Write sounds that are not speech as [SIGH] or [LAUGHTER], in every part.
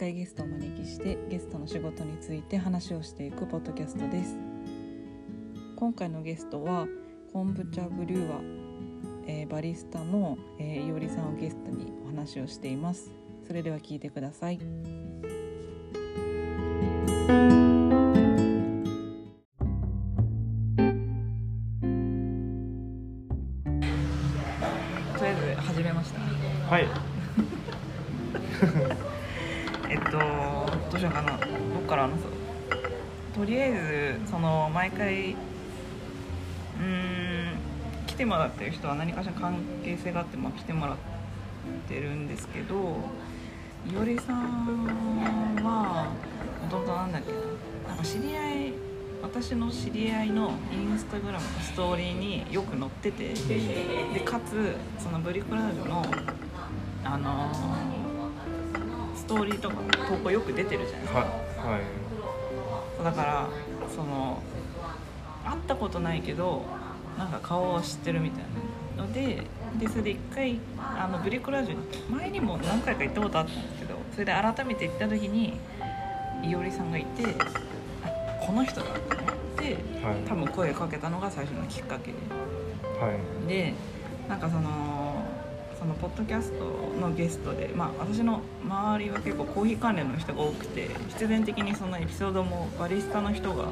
回ゲストをお招きしてゲストの仕事について話をしていくポッドキャストです。今回のゲストはコンブチャブリュワ、えー、バリスタの、えー、いおりさんをゲストにお話をしています。それでは聞いてください。ってる人は何かしら関係性があって、まあ、来てもらってるんですけどいおりさんはもともとなんだっけな。なんか知り合い私の知り合いのインスタグラムのストーリーによく載っててでかつそのブリコラージュのあのーストーリーとか投稿よく出てるじゃないですか。ははい。だからその会ったことないけどなんか顔は知ってるみたいなのででそれで一回あのブリコラージュに前にも何回か行ったことあったんですけどそれで改めて行った時にいおりさんがいてあこの人だと思ってはい。多分声かけたのが最初のきっかけで。はい。でなんかそのそのポッドキャストのゲストで、まあ、私の周りは結構コーヒー関連の人が多くて必然的にそのエピソードもバリスタの人が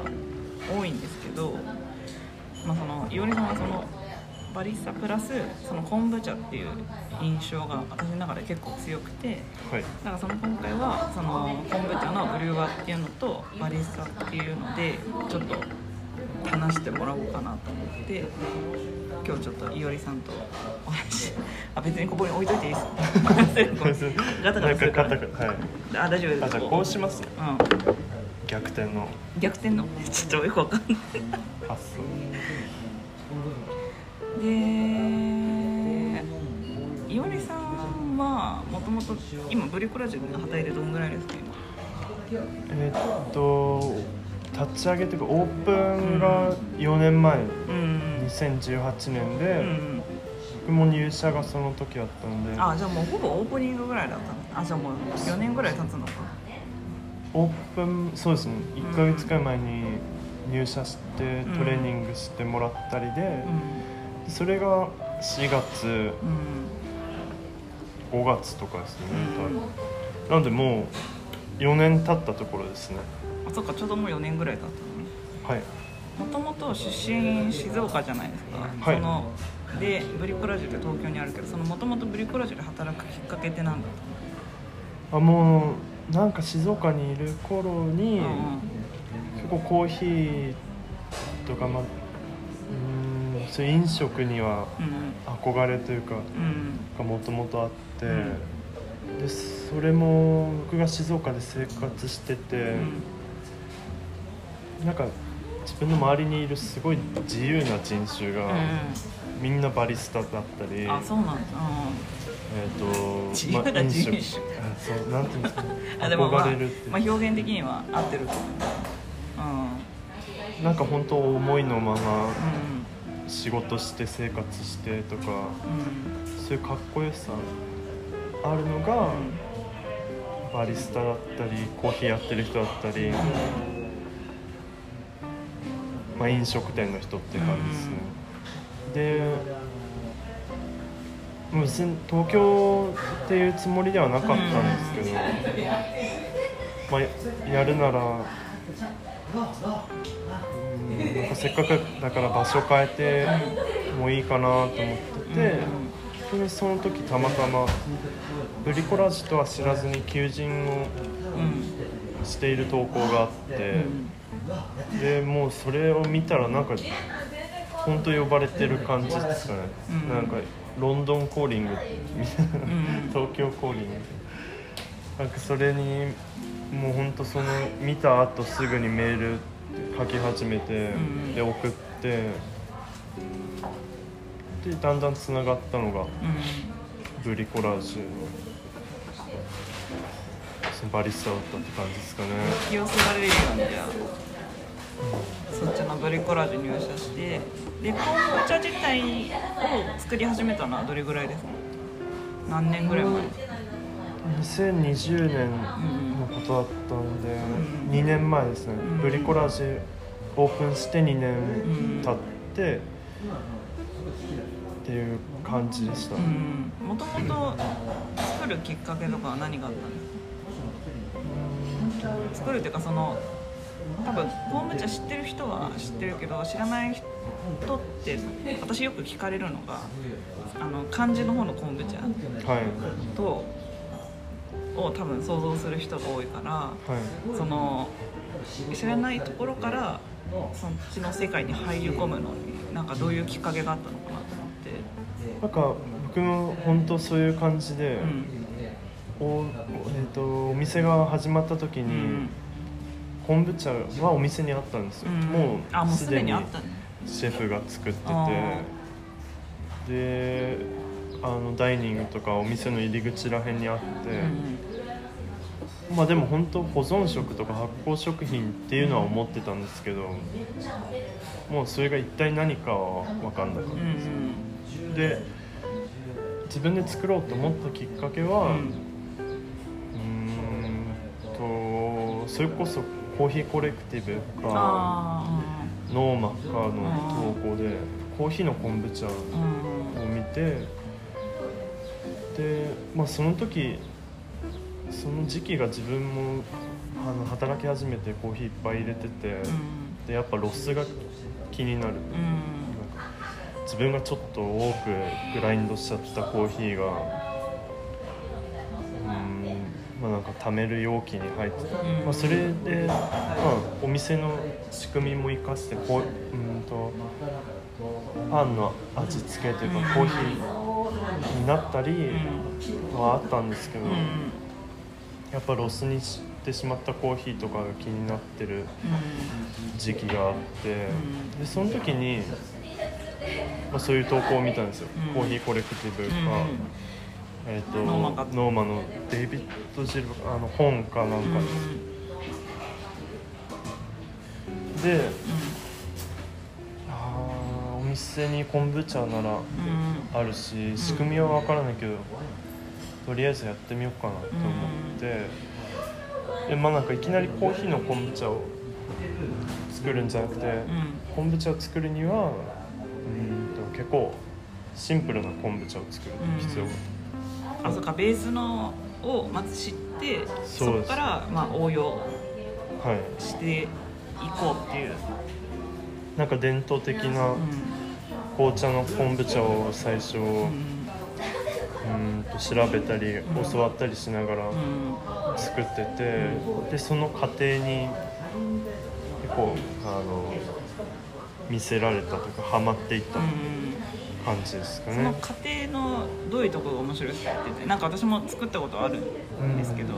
多いんですけど、まあ、そのいおりさんはそのバリスタプラスその昆布茶っていう印象が私の中で結構強くてはい。だからその今回はその昆布茶のブリュワーっていうのとバリスタっていうのでちょっと話してもらおうかなと思って今日ちょっといおりさんとお話あ別にここに置いといていいです。よガタガタするから。なんかガタガタはい。あ大丈夫です。あじゃあこうしますうん。逆転の。逆転の。ちょっとよくわかんない。発想でいおりさんはもともと今ブリコラジュで働いてどんぐらいですか今。えーっと立ち上げというかオープンが4年前うん。2018年うでん。僕も入社がその時だったので。あじゃあもうほぼオープニングぐらいだったの？あじゃあもう4年ぐらい経つのか。オープンそうですね。1ヶ月くらい前に入社してトレーニングしてもらったりでうそれが4月んうん。5月とかですねうん。なのでもう4年経ったところですね。あそっかちょうどもう4年ぐらい経ったのね。はい。もともと出身静岡じゃないですか、はい。そのでブリコラジュって東京にあるけどそのもともとブリコラジュで働くきっかけって何だっあもうなんか静岡にいる頃にたの、結構コーヒーとかまあうーんそういう飲食にはうん。うん憧れというかうん。がもともとあって、うでそれも僕が静岡で生活してて、なんか自分の周りにいるすごい自由な人種が、みんなバリスタだったり、うん、あそうなんだ、えっ、と自由な飲人種。食あそうなんていうんですかね。[LAUGHS] うん、あでも、まあ、憧れるって、まあ表現的には合ってると思う。なんか本当思いのままうん仕事して生活してとかうん。うんそういうかっこよさあるのが、バリスタだったりコーヒーやってる人だったり、まあ、飲食店の人っていう感じですね、でもう別に東京っていうつもりではなかったんですけど、まあ、やるなら、うんなんかせっかくだから場所変えてもいいかなと思ってて、でその時たまたまブリコラージュとは知らずに求人をうんしている投稿があって、でもうそれを見たらなんか本当呼ばれてる感じですかね、うん。なんかロンドンコーリングみたいな、ん。東京コーリング。なんかそれにもう本当その見た後すぐにメール書き始めて、うん。で送ってでだんだんつながったのがうん。ブリコラージュのそのバリスタだったって感じですかね。引き寄せられるようにじゃあそっちのブリコラージュ入社してで昆布茶自体を作り始めたのはどれぐらいですか？何年ぐらい前？2020年のことだったんで、ん。2年前ですね、ん。ブリコラージュオープンして2年経って、っていう感じでした、うん。もともと作るきっかけとかは何があったんですか？作るっていうかその多分昆布茶知ってる人は知ってるけど知らない人って私よく聞かれるのがあの漢字の方の昆布茶はい。とを多分想像する人が多いからはい。その知らないところからそっちの世界に入り込むのになんかどういうきっかけがあったのかなと思って。なんか僕も本当そういう感じで、うん。おえー、とお店が始まった時うに、ん。昆布茶はお店にあったんですよ、うん。もうすすでにシェフが作ってあてであのダイニングとかお店の入り口らへんにあって、うんまあでも本当保存食とか発酵食品っていうのは思ってたんですけどもうそれが一体何かは分かんなかっうんたで自分で作ろうと思ったきっかけは、うん。とそれこそコーヒーコレクティブかあノーマッカーの投稿でコーヒーの昆布茶を見てで、まあ、その時その時期が自分もあの働き始めてコーヒーいっぱい入れててうん。でやっぱロスが気になる。うん。自分がちょっと多くグラインドしちゃったコーヒーがうんまあなんか貯める容器に入ってた、うん。まあ、それで、まあ、お店の仕組みも生かしてこううんとパンの味付けというかコーヒーになったりはあったんですけど、やっぱロスにしてしまったコーヒーとかが気になってる時期があって、ん。でその時に、まあ、そういう投稿を見たんですよ、うん。コーヒーコレクティブか、うん。えー、とノーマかノーマのデイビッド・ジルバーの本かなんかで、であーお店に昆布茶ならうん。あるし仕組みは分からないけど、とりあえずやってみようかなと思って、でまあなんかいきなりコーヒーの昆布茶を作るんじゃなくて、うん。昆布茶を作るにはうんと結構シンプルな昆布茶を作る必要が、あそうかベースのをまず知ってそこからまあ応用はい。していこうっていう、なんか伝統的なうん。紅茶の昆布茶を最初ううんんと調べたり教わったりしながらうん。作っててでその過程に結構あの見せられたというかハマっていったうん感じですかね。その過程のどういうところが面白いって言っててなんか私も作ったことあるんですけど、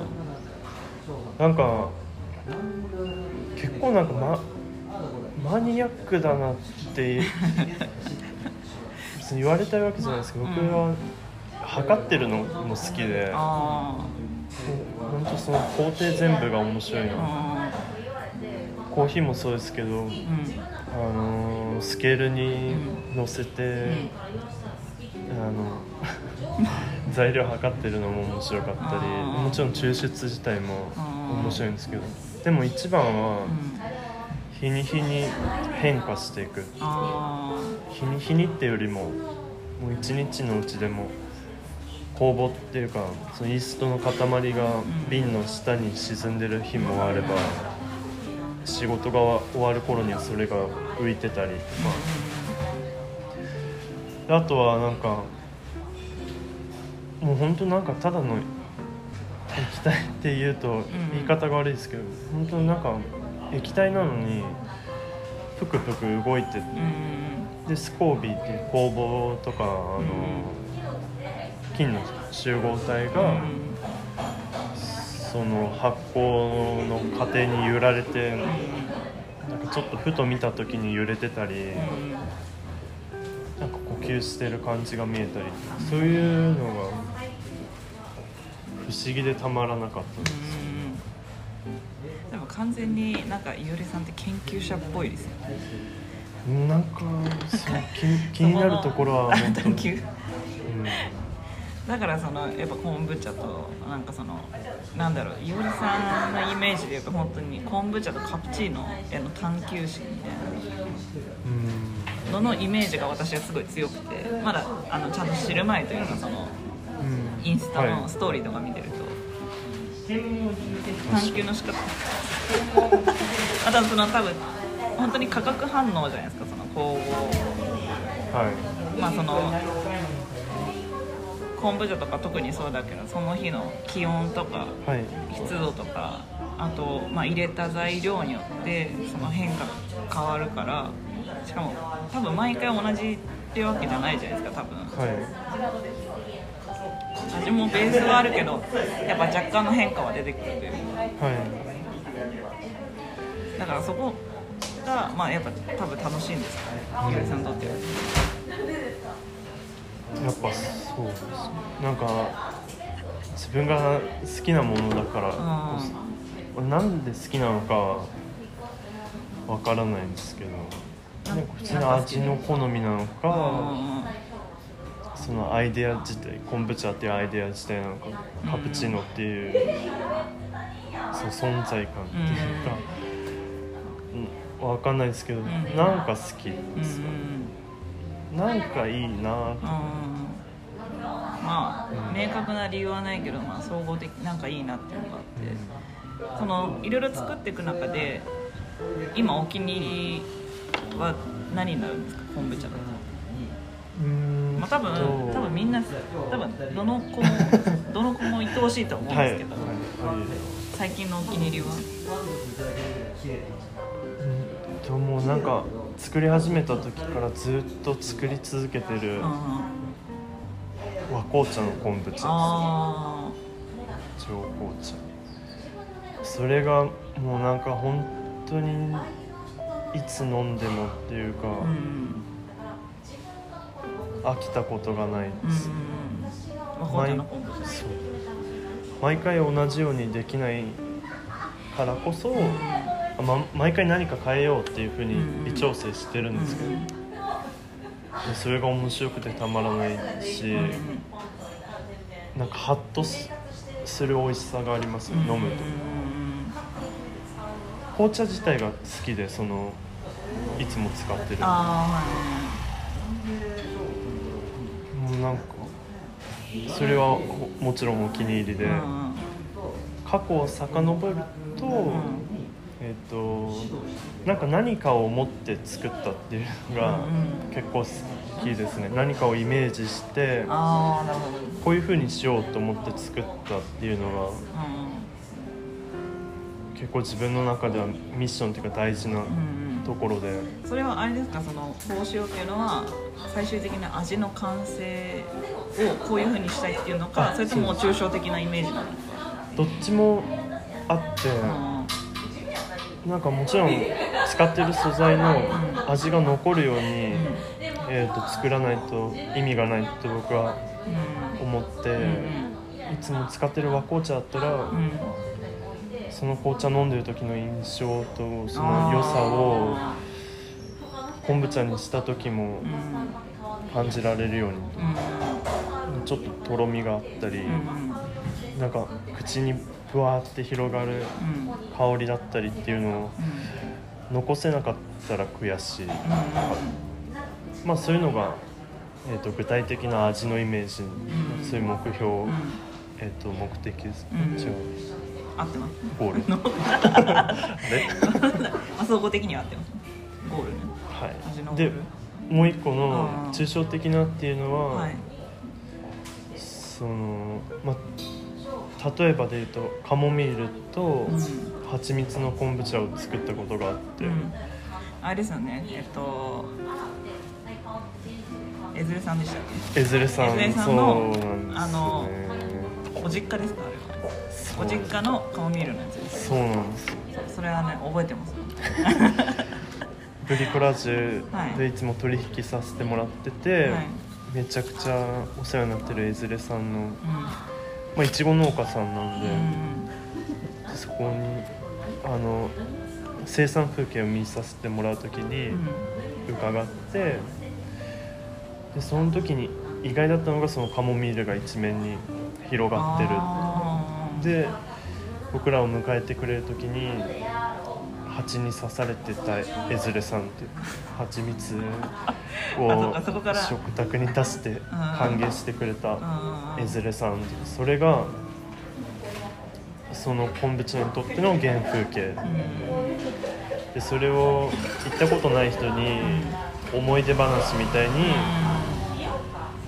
なんか結構なんかママニアックだなって [LAUGHS] 別に言われたいわけじゃないですけど僕は測ってるのも好きで。あ本当その工程全部が面白いーなあコーヒーもそうですけど、ーうん。あのースケールに乗せて、あの [LAUGHS] 材料測ってるのも面白かったりもちろん抽出自体も面白いんですけど。でも一番はうん。日に日に変化していく。あ日に日にってよりももう一日のうちでも酵母っていうかそのイーストの塊が瓶の下に沈んでる日もあれば仕事が終わる頃にはそれが浮いてたりとかであとはなんかもう本当なんかただの液体っていうと言い方が悪いですけど本当なんか液体なのにぷくぷく動いてでスコービーっていう酵母とかあの菌の集合体がその発酵の過程に揺られてなんかちょっとふと見た時に揺れてたりなんか呼吸してる感じが見えたりそういうのが不思議でたまらなかったですでも完全になんかいおりさんって研究者っぽいですよね。なんかそう気気になるところは探求 [LAUGHS] うんだからそのやっぱ昆布茶となんかそのなんだろういおりさんのイメージで言うと本当に昆布茶とカプチーノへの探求心みたいうん。なののイメージが私はすごい強くてまだあのちゃんと知る前というかそのうん。インスタはいのストーリーとか見てると、探求の仕方。あとその多分本当に化学反応じゃないですかその光合。はい。まあその昆布茶とか特にそうだけどその日の気温とかはい。湿度とかあと、まあ、入れた材料によってその変化が変わるからしかも多分毎回同じってわけじゃないじゃないですか多分。はい。味もベースはあるけどやっぱ若干の変化は出てくるという。はだからそこがまあやっぱ多分楽しいんですかねゆうりさんにとっては。いやっぱそうですね。なんか自分が好きなものだからこそ。なんで好きなのかわからないんですけどなんか普通の味の好みなのかうんそのアイデア自体昆布茶っていうアイデア自体なのかカプチーノっていうその存在感っていうか、うん、わかんないですけど、ん。なんか好きうんです、うんなんかいいなうん。まあ明確な理由はないけど、まあ、総合的なんかいいなっていうのがあって。そのいろいろ作っていく中で今お気に入りは何になるんですか？昆布茶だと、うーん。まあ、多分と。多分みんな多分どの子も [LAUGHS] どの子も愛おしいと思うんはい、ですけど、はい。最近のお気に入りは。うん。ともうなんか作り始めた時からずっと作り続けてるあ和紅茶の昆布茶です。あ上紅茶。それがもうなんか本当にいつ飲んでもっていうか、飽きたことがないうんです、和紅茶の昆布茶。そう。毎回同じようにできないからこそ、ま、毎回何か変えようっていうふうに微調整してるんですけど、でそれが面白くてたまらないし、なんかハッとすする美味しさがありますよ、飲むと。紅茶自体が好きでそのいつも使ってるあもうなんかそれはほもちろんお気に入りで、過去を遡ると、えっ、となんか何かを思って作ったっていうのがうん結構好きですね。何かをイメージしてこういう風にしようと思って作ったっていうのがう結構自分の中ではミッションっていうか大事なところで、それはあれですか？そのこうしようっていうのは最終的な味の完成をこういうふうにしたいっていうのかあそれとも抽象的なイメージなの？かどっちもあって、なんかもちろん使ってる素材の味が残るように、えー、と作らないと意味がないと僕は思って、いつも使ってる和紅茶だったら、その紅茶飲んでる時の印象とその良さをあ昆布茶にした時も感じられるようにうん。ちょっととろみがあったり、うん。なんか口にふわーって広がるうん。香りだったりっていうのをうん。残せなかったら悔しい、まあそういうのが、えー、と具体的な味のイメージ、ん。そういう目標、えー、と目的です、うん。違う合ってます？ゴール。[LAUGHS] [LAUGHS] あれ？まあ総合的には合ってます。ゴールね。はい。でル。もう一個の抽象的なっていうのは、はい。そのまあ例えばで言うとカモミールとうん。蜂蜜の昆布茶を作ったことがあって、うん。あれですよね。えっとえずれさんでしたっえずれさんそうなんですよね。あのけお実家ですかあれは。そうお実家の顔見るのやつです。そうなんですよ。それはね覚えてます。[LAUGHS] ブリコラージュはい。でいつも取引させてもらってて、はい。めちゃくちゃお世話になってるえずれさんのうまあいちご農家さんなんで、んうん。そこにあの生産風景を見させてもらう時にうん。伺ってでその時に意外だったのがそのカモミールが一面に広がってるで僕らを迎えてくれる時に蜂に刺されてたエズレさんって蜂蜜を食卓に出して歓迎してくれたあーエズレさんそれがその昆布茶にとっての原風景。うん。でそれを行ったことない人に思い出話みたいに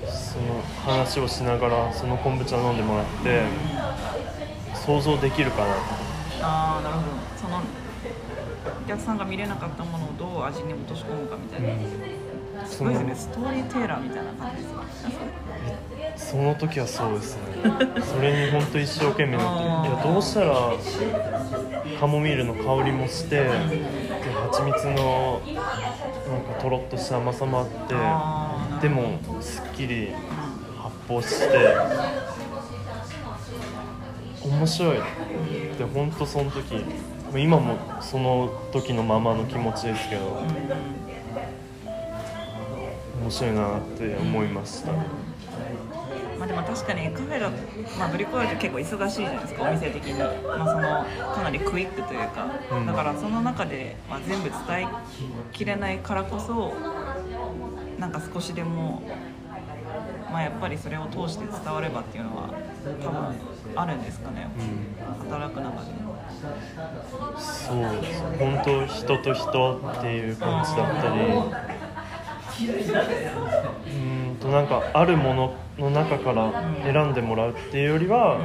その話をしながらその昆布茶飲んでもらって想像できるかなああなるほど。そのお客さんが見れなかったものをどう味に落とし込むかみたいな、すそのごいですね。ストーリーテーラーみたいな感じですかその時はそうですね。それに本当一生懸命なって。いやどうしたらカモミールの香りもしてで蜂蜜のなんかとろっとした甘さもあってでもすっきり発泡して面白い。で本当その時今もその時のままの気持ちですけど面白いなって思いました。まあでも確かにカフェだ、まあ、ブリコラージュ結構忙しいじゃないですかお店的に、まあ、そのかなりクイックというか、うん。だからその中で、まあ、全部伝えきれないからこそなんか少しでも、まあ、やっぱりそれを通して伝わればっていうのは多分あるんですかね。うん。働く中でそう本当人と人っていう感じだったり。うーんとなんかあるものの中から選んでもらうっていうよりは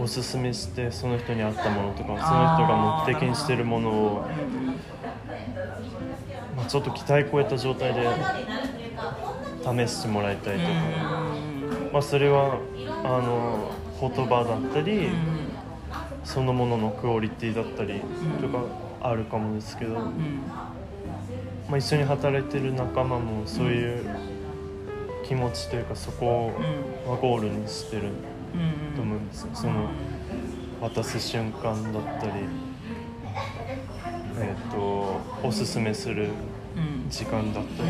おすすめしてその人に合ったものとかその人が目的にしてるものを、まあ、ちょっと期待超えた状態で試してもらいたいとか、まあ、それはあの言葉だったり、そのもののクオリティだったりとかあるかもですけど、まあ、一緒に働いてる仲間もそういう気持ちというかそこはゴールにしてると思うんですよ。その渡す瞬間だったり、えー、とおすすめする時間だったり、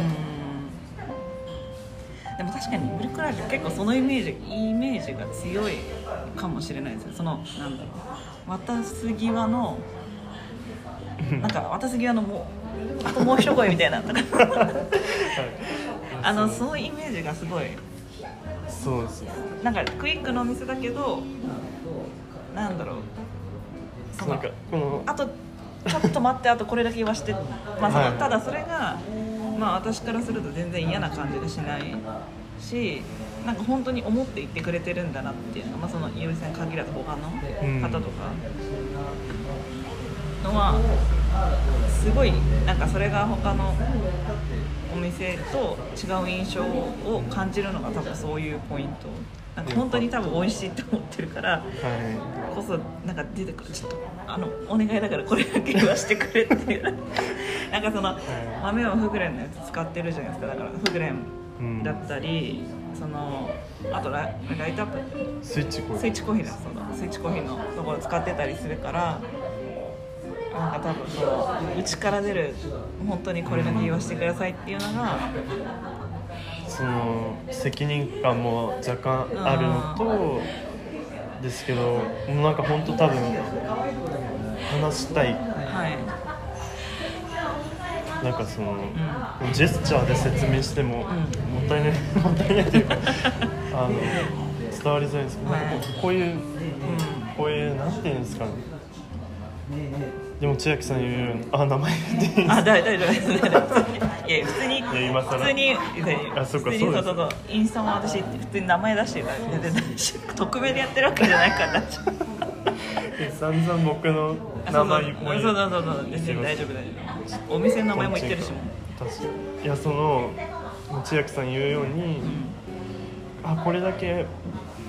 でも確かにブルクラージュ結構そのイメージイメージが強いかもしれないですよそのなんだろう。渡す際の [LAUGHS] なんか渡す際のもうあともう一声みたいな。なんかあのそのイメージがすごい。そうですなんかクイックのお店だけどなんだろう。そのなんかこのあとちょっと待ってあとこれだけ言わして、まあそのはい。ただそれが、まあ、私からすると全然嫌な感じがしないしなんか本当に思って言ってくれてるんだなっていうのが、まあ、そのいおりさんに限らず他の方とかのはすごいなんかそれが他のお店と違う印象を感じるのが多分そういうポイント。なんか本当に多分美味しいって思ってるからはい。こそなんか出てくるちょっとあのお願いだからこれだけ言わしてくれっていうなんかその豆はフグレンのやつ使ってるじゃないですか。だからフグレうん。ンだったり、そのあとライライトアップ。スイッチこスイッチコーヒーだそうだスイッチコーヒーのところ使ってたりするからなんか多分その内から出る本当にこれだけ言わせてくださいっていうのがその責任感も若干あるのとですけどもうなんか本当多分話したい。はい、なんかその、ジェスチャーで説明しても、もったいない [LAUGHS] もったいないというか [LAUGHS] あの伝わりづらいんですけど、なんかこういう、こういうなんていうんですかね。でも千秋さん言うようにあ名前言っていいんですあ、大丈夫大丈夫大丈夫。いや普通に普通にあそっか普通にそうです。そうそうインスタも私普通に名前出してるから全然大丈夫。匿名でやってるわけじゃないから散々僕の名前もそうそうそうそうそう全然大丈夫大丈夫お店の名前も言ってるしも確かにいやその千秋さん言うよ。うに、あこれだけ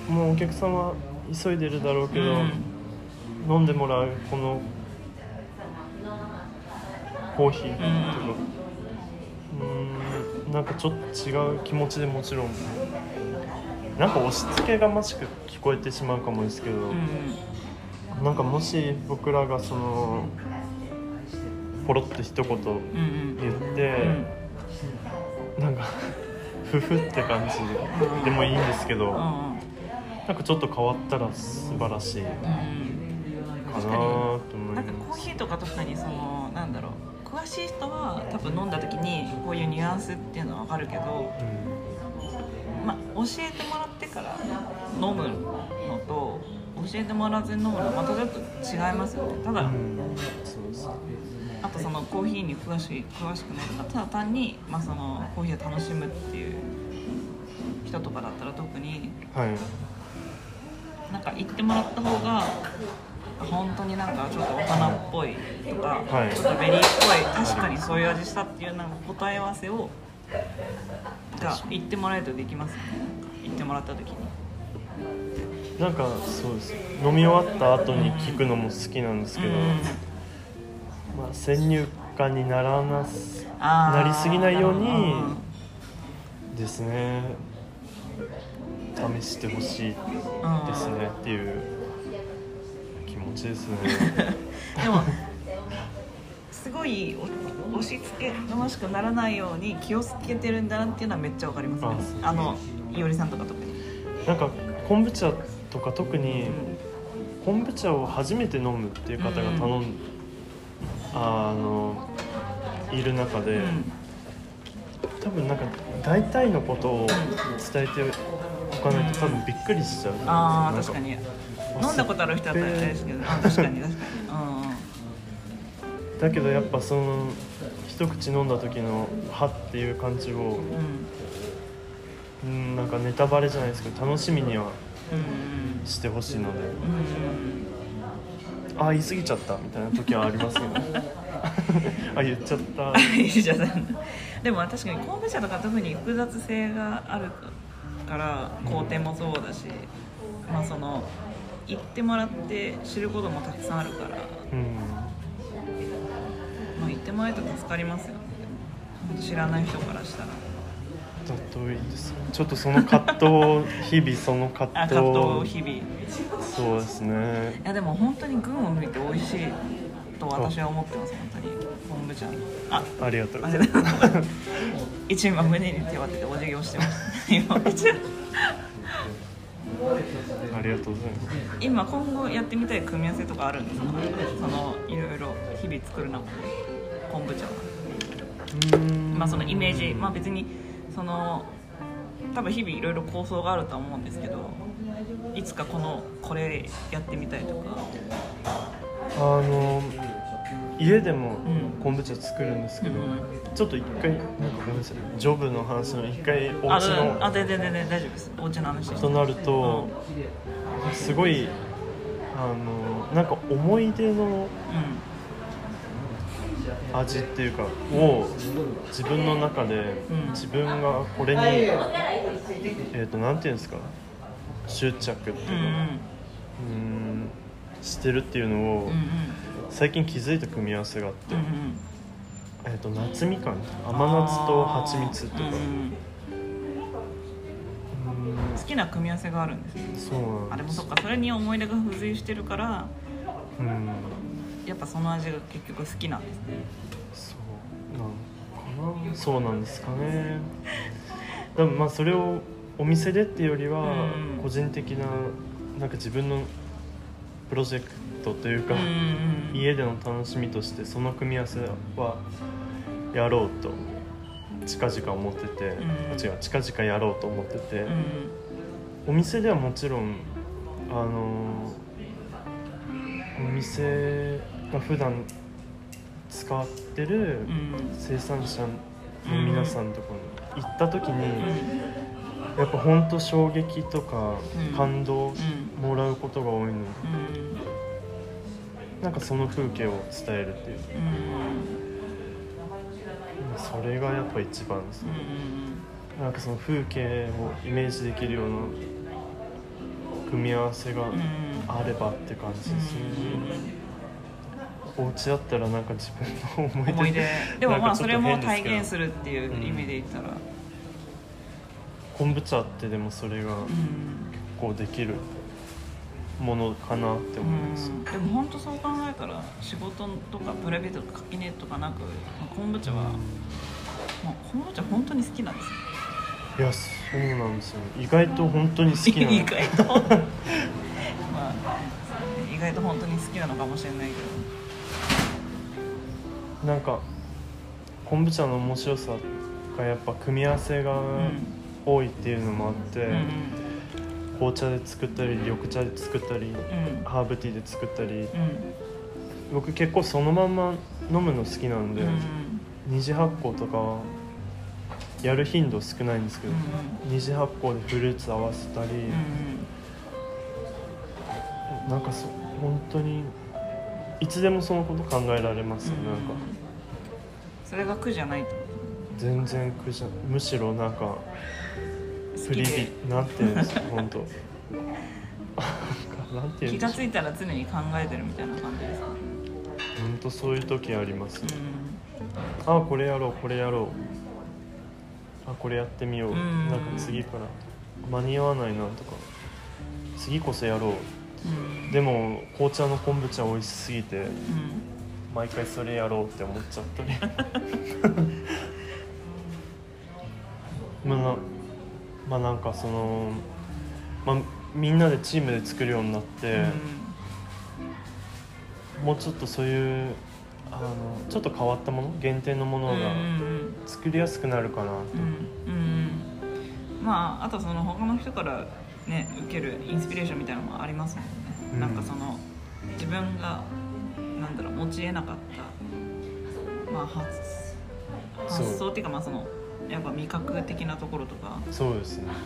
もうお客さんは急いでるだろうけど、うん飲んでもらうこのコーヒーとかうーんなんかちょっと違う気持ちでもちろんなんか押し付けがましく聞こえてしまうかもですけど、うんなんかもし僕らがそのポロッと一言うんうん言って、なんか [LAUGHS] ふふって感じでもいいんですけど、なんかちょっと変わったら素晴らしいかなと思いなん。かますコーヒーとか特にそのなんだろう。詳しい人は多分飲んだ時にこういうニュアンスっていうのは分かるけど、まあ、教えてもらってから飲む教えてもらわずに飲むのはまたちょっと違いますよね。ただ、うん、あとそのコーヒーに詳しい詳しくないとかただ単に、まあ、そのコーヒーを楽しむっていう人とかだったら特にはい。なんか言ってもらった方が本当になんかちょっと大人っぽいとか、はい。ちょっとベリーっぽい確かにそういう味したっていうなんか答え合わせをが言ってもらえるとできますよね。言ってもらった時になんかそうです。飲み終わった後に聞くのも好きなんですけど、うん。まあ、先入観にならなすなりすぎないようにうん。ですね。試してほしいですねっていう気持ちですね。[LAUGHS] でもすごいお押し付けがましくならないように気をつけてるんだなっていうのはめっちゃわかりますね。ああのいおりさんとか特に、なんか昆布茶とか特にうん昆布茶を初めて飲むっていう方が頼ん、あのいる中で、うん。多分なんか大体のことを伝えておかないと多分びっくりしちゃう。なんああ確かに。飲んだことある人だったらあれですけど。あ確かに確かにうんうん。[LAUGHS] だけどやっぱその一口飲んだ時の「は」っていう感じをうん。うんなんかネタバレじゃないですけど楽しみにはうんしてほしいので。うん。あ言い過ぎちゃったみたいな時はありますよね。[LAUGHS] あ言っちゃった。[LAUGHS] でも確かに昆布茶とか特に複雑性があるから工程もそうだし、まあその言ってもらって知ることもたくさんあるから、うん。まあ、言ってもらえると助かりますよ。ね知らない人からしたらちょっとその葛藤を日々その葛あ藤葛藤日々。いそうですね。やでも本当に群を抜いて美味しいと私は思ってます本当に。昆布茶あありがとうごあざいます。一応今胸に手を当ててお辞儀をしてます。今ありがとうございます。今今後やってみたい組み合わせとかあるんですか？そのいろいろ日々作る中で昆布茶はうん。まあそのイメージ。まあ別にその多分日々いろいろ構想があるとは思うんですけどいつかこのこれやってみたいとか。あの家でもうん。昆布茶作るんですけど、うんちょっと一回なんかごめんなさい。ジョブの話の一回おあ家のあ全然全然大丈夫です。お家の話となると、すごいあのなんか思い出の味っていうかを自分の中でうん。自分がこれに、えっ、となんていうんですか執着っていうか、うんしてるっていうのを、最近気づいた組み合わせがあって、えっ、と夏みかん甘夏と蜂蜜とか、好きな組み合わせがあるんですね。そうあでもそっかそれに思い出が付随してるから。うんやっぱその味が結局好きなんですね。そうなのかな？そうなんですかね。でもまあそれをお店でっていうよりはうん個人的ななんか自分のプロジェクトというか、家での楽しみとしてその組み合わせはやろうと近々思ってて、うん。あ違う近々やろうと思ってて、うん。お店ではもちろんあのお店が普段使ってるうん。生産者の皆さんとかに行った時に、うん。やっぱ本当衝撃とかうん。感動うんもらうことが多いの。で、うん。なんかその風景を伝えるっていう。うん。それがやっぱ一番ですうんね、なんかその風景をイメージできるような組み合わせがうん。うんあればって感じですね、お家だったらなんか自分の思い出思い出。でもまあそれも体現するっていう意味で言ったら。昆布茶ってでもそれがうん。こうできるものかなって思います、うん。でも本当そう考えたら仕事とかプライベートとか垣根とかなくまあ昆布茶は、まあ、昆布茶本当に好きなんですよ。いやそうなんですよ。意外と本当に好きな [LAUGHS] 意外と。[LAUGHS] まあ意外と本当に好きなのかもしれないけどなんか昆布茶の面白さがやっぱ組み合わせがうん多いっていうのもあって、うん紅茶で作ったり緑茶で作ったりハーブティーで作ったり。うん。僕結構そのまんま飲むの好きなんで、うん二次発酵とかやる頻度少ないんですけど、二次発酵でフルーツ合わせたり、うんなんかそ本当にいつでもそのこと考えられますよ、うんなんかそれが苦じゃないってこ全然苦じゃむしろなんかとフリ好きで。ーなんていうんですか本当。[LAUGHS] なんていうん気がですかついたら常に考えてるみたいな感じですか？本当そういう時あります、うあこれやろうこれやろう。あこれやってみよう、うん。なんか次から。間に合わないなとか。次こそやろんうん。うでも紅茶の昆布茶美味しすぎて。うん毎回それやろうって思っちゃったりまあなまあなんかその、まあ、みんなでチームで作るようになって、もうちょっとそういうあのちょっと変わったもの限定のものがうんうん。作りやすくなるかなと、うんうんうん。まああとその他の人からね受けるインスピレーションみたいなのもありますもんね、うん。なんかその自分がなんだろう持ち得なかったまあ発発想っていうかまあそのやっぱ味覚的なところとか。そうですね。[LAUGHS]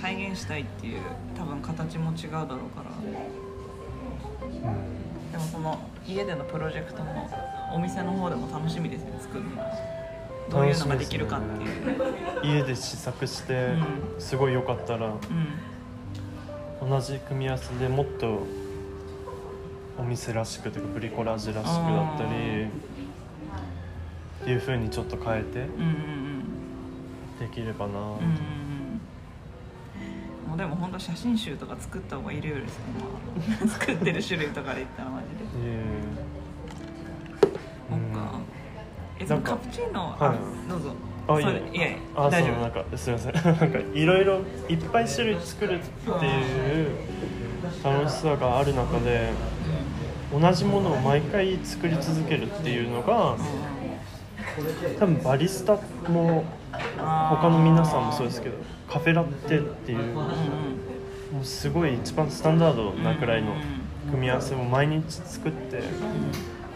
体現したいっていう多分形も違うだろうから。うん。でもその家でのプロジェクトもお店の方でも楽しみですね作るの。どういうのができるかっていう、家で試作してうすごい良かったらうん。同じ組み合わせでもっとお店らしくというかブリコラージュらしくだったりっていう風にちょっと変えてうんうんできればな、うんうんうん。もうでも本当写真集とか作った方がいるよりですね。まあ [LAUGHS] 作ってる種類とかで言ったらマジで。えそっか。えそのカプチーノはい。あどうぞ。あいやいやあ大丈夫。なんかすみません。[LAUGHS] なんかいろいろいっぱい種類作るっていう楽しさがある中で同じものを毎回作り続けるっていうのが多分バリスタも他の皆さんもそうですけどカフェラテっていうもうすごい一番スタンダードなくらいの組み合わせを毎日作って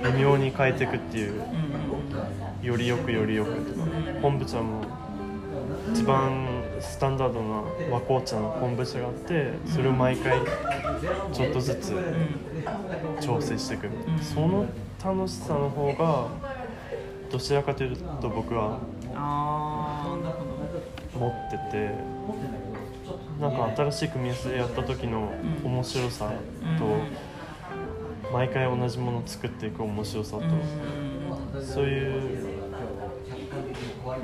微妙に変えていくっていうよりよくよりよくとか昆布茶も一番スタンダードな和紅茶の昆布茶があってそれを毎回ちょっとずつ調整していく。うん。その楽しさの方がどちらかというと僕は持っててなんか新しい組み合わせでやった時の面白さと毎回同じものを作っていく面白さとうん。そういう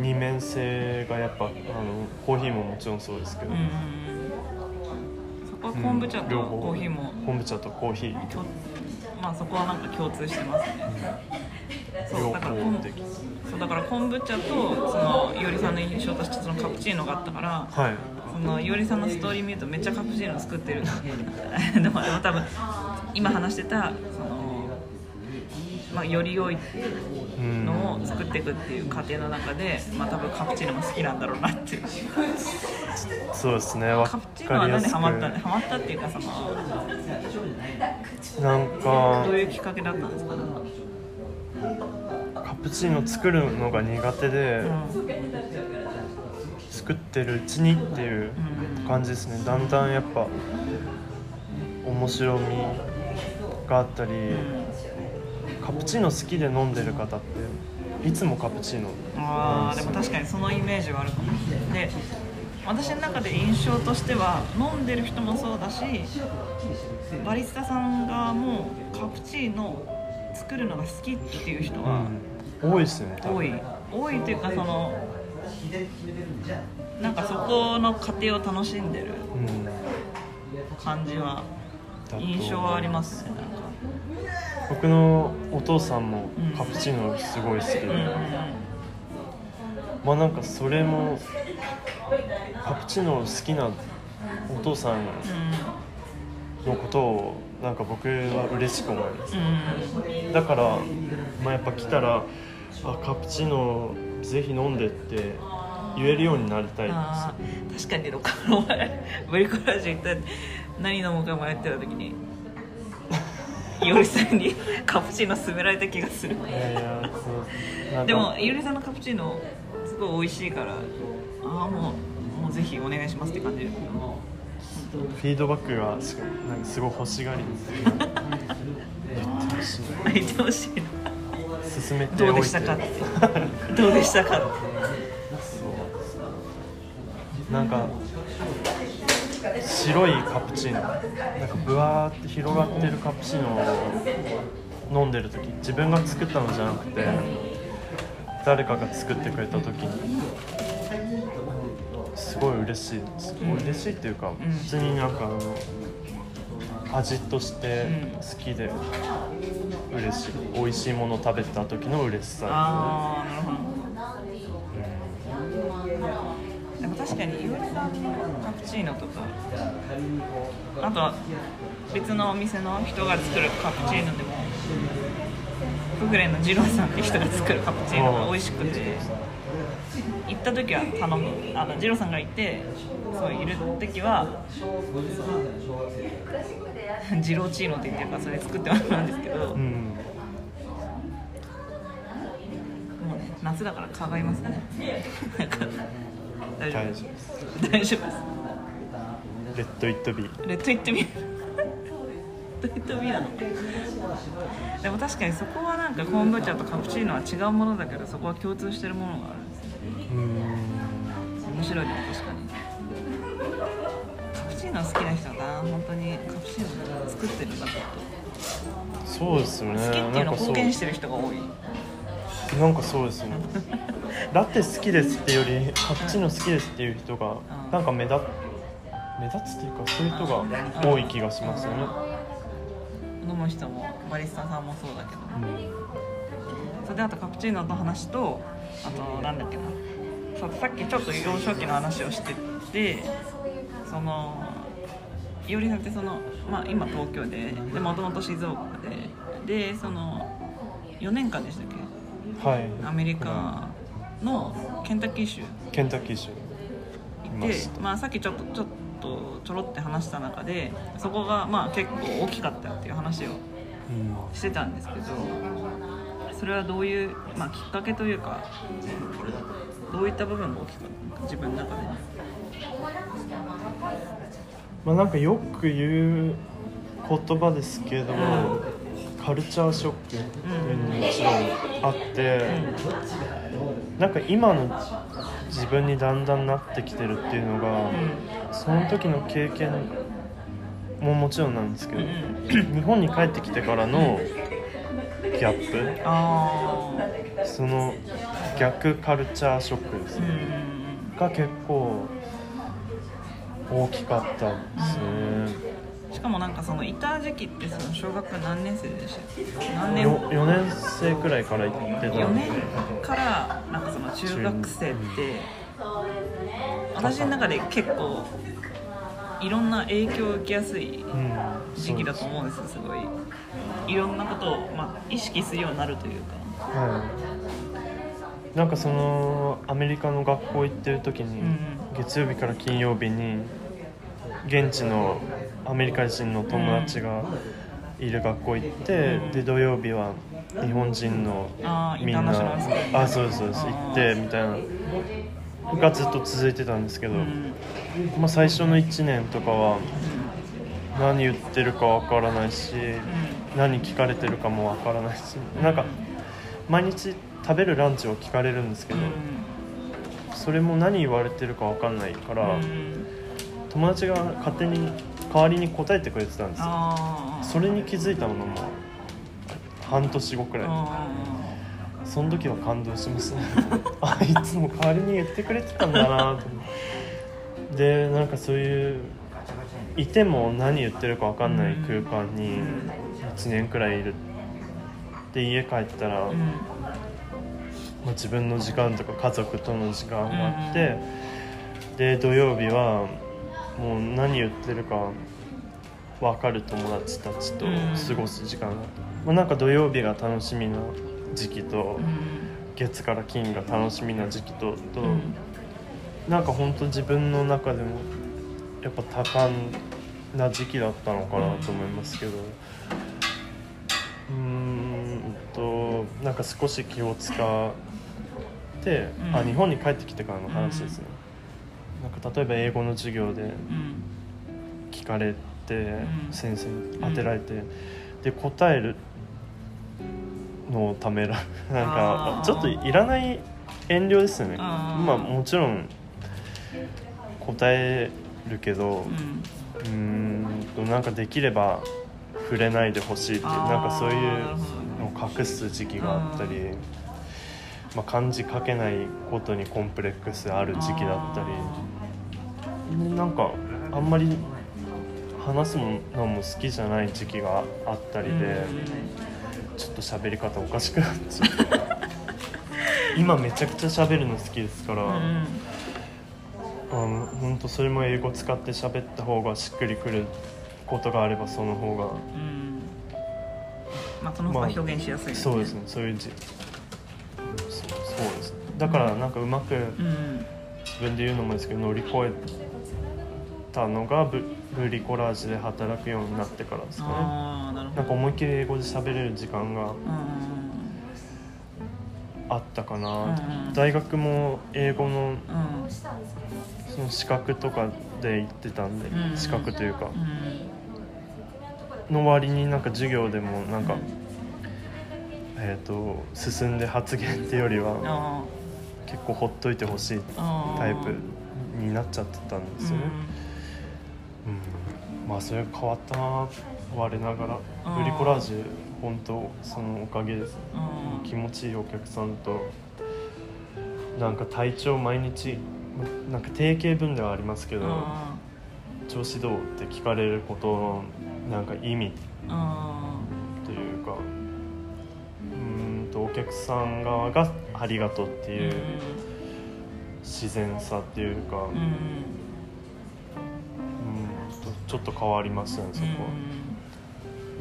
二面性がやっぱあのコーヒーももちろんそうですけど、は昆布茶とコーヒーも。昆布茶とコーヒー。共まあそこはなんか共通してますね。そ両うだからそうだから昆布茶とそのいおりさんの印象としてそのカプチーノがあったからはい。そのいおりさんのストーリー見るとめっちゃカプチーノ作ってるでもでも多分今話してたその、まあ、より良いうんのを作っていくっていう過程の中で、まあ、多分カプチーノも好きなんだろうなっていうそうですね。わカプチーノはかりやすく。何でハマったハマったっていうかそのなんかどういうきっかけだったんですか、カプチーノ作るのが苦手でうん。作ってるうちにっていう感じですね。だんだんやっぱ面白みがあったりカプチーノ好きで飲んでる方っていつもカプチーノあーでも確かにそのイメージはあるかも。で私の中で印象としては飲んでる人もそうだしバリスタさんがもうカプチーノ作るのが好きっていう人はうん。多いですね多い、多いというかそのなんかそこの過程を楽しんでるうん感じはだと印象はありますねなんか。僕のお父さんもうんカプチーノすごい好きで、うんうんまあなんかそれもカプチーノ好きなお父さんうんのことをなんか僕は嬉しく思います。うん。だから、まあ、やっぱ来たらあカプチーノぜひ飲んでって言えるようになりたいです。確かにどっかの前ブリコラージュ行った何飲もうか迷ってた時にいおりさんにカプチーノ勧められた気がする。でもいおりさんのカプチーノすごい美味しいからああもうもうぜひお願いしますって感じ。ですフィードバックがしかもなんかすごい欲しがり。です言ってほしい言ってほしいな。進めてどうでしたかってどうでしたかって。そう。なんか白いカプチーノ。なんかブワーって広がってるカプチーノを飲んでる時自分が作ったのじゃなくて誰かが作ってくれた時に。すごい嬉しいです。うん。嬉しいっていうかん。普通になんかあの味として好きで嬉しい。美味しいもの食べた時の嬉しさ。ああなるほど。でも確かにいおりさんのカプチーノとかあとは別のお店の人が作るカプチーノでもフグレンのジローさんって人が作るカプチーノが美味しくて。行った時は頼む。あのジローさんがいてそういる時はジローチーノって言ってるからそれ作ってもらうんですけど、うんもうね夏だから蚊がいますね。大丈大夫です。大丈夫です。レッド・イット・ビー。レッド行ってみるレッドビーなの。でも確かにそこはなんか昆布茶とカプチーノは違うものだけどそこは共通してるものがあるんですよ。うーん面白いでも確かに。カプチーノ好きな人はな本当に。カプチーノ作ってるんだと。そうですよね好きっていうのをなんかそう貢献してる人が多いなんかそうですよね。ラテ好きですってよりカプチーノ好きですっていう人がうん。なんか目立目立つっていうかそういう人が多い気がしますよね、飲む人もバリスタさんもそうだけど。うん。それであとカプチーノの話とあとなんだっけな。さっきちょっと幼少期の話をしててそのいおりさんってその、まあ、今東京ででもともと静岡ででその4年間でしたっはい。けアメリカのケンタッキー州。ケンタッキー州。いてまあ、さっきちょっとちょっとちょろって話した中でそこがまあ結構大きかったっていう話をうん。してたんですけどそれはどういう、まあ、きっかけというかどういった部分が大きかったのか自分の中で。まあなんかよく言う言葉ですけど、カルチャーショックっていうのももちろんあって、なんか今の自分にだんだんなってきてるっていうのが、その時の経験ももちろんなんですけど、日本に帰ってきてからのギャッああプその逆カルチャーショックですうんね、が結構大きかったですね。しかもなんかそのいた時期ってその小学何年生でしたっけ？何年？よ4年生くらいから行ってた4んで。年からなんかその中学生って私の中で結構いろんな影響を受けやすいうん。時期だと思うんですよすごい。いろんなことを、まあ、意識するようになるというか。はい。なんかそのアメリカの学校行ってる時に、うん月曜日から金曜日に現地のアメリカ人の友達がいる学校行って、うんで土曜日は日本人のみんな行ってみたいながずっと続いてたんですけど、うんまあ、最初の1年とかは何言ってるかわからないし、何聞かれてるかもわからないしなんか毎日食べるランチを聞かれるんですけど、うんそれも何言われてるかわかんないから、うん友達が勝手に代わりに答えてくれてたんですよ。それに気づいたのも半年後くらい。あその時は感動しましたねあいつも代わりに言ってくれてたんだなと思ってでなんかそういういても何言ってるかわかんない空間に1年くらいいるで家帰ったら、ーうん。まあ、自分の時間とか家族との時間があって、で土曜日はもう何言ってるか分かる友達たちと過ごす時間があって、まあ、なんか土曜日が楽しみな時期と、うん。月から金が楽しみな時期とと、うん。なんか本当自分の中でもやっぱ多感な時期だったのかなと思いますけど。うーんとなんか少し気を使って、うん。あ日本に帰ってきてからの話ですね、なんか例えば英語の授業でうん。聞かれて、うん。先生に当てられて、で答えるのをためら [LAUGHS] なんかちょっといらない遠慮ですよね。まあもちろん答えるけどうん。うーんとなんかできれば触れないでほしいっていうなんかそういうのを隠す時期があったり、まあ、漢字書けないことにコンプレックスある時期だったりでなんかあんまり話すのも好きじゃない時期があったりで、ちょっと喋り方おかしくなっちゃう。今めちゃくちゃ喋るの好きですから、うんうん。あの本当それも英語使って喋った方がしっくりくることがあればその方が。うん。まあその方が表現しやすい、そうですね。そういうじそうそうですだからなんかうまくうん。自分で言うのもですけど乗り越えたのがブブリコラージュで働くようになってからですかね。なんか思いっきり英語で喋れる時間がうんあったかな、うん大学も英語のうん。その資格とかで行ってたんで、うん資格というか。うんの割になんか授業でもなんか、えー、と進んで発言ってよりはあ結構ほっといてほしいタイプになっちゃってたんですよね、うんまあそれが変わったな我ながらうん。ブリコラージュ本当そのおかげです。ねうん。うん気持ちいいお客さんとなんか体調毎日なんか定型文ではありますけどあ調子どうって聞かれることのなんか意味というかうーんとお客さん側がありがとうってーいう自然さっていうか、うんちょっと変わりましたねそこは、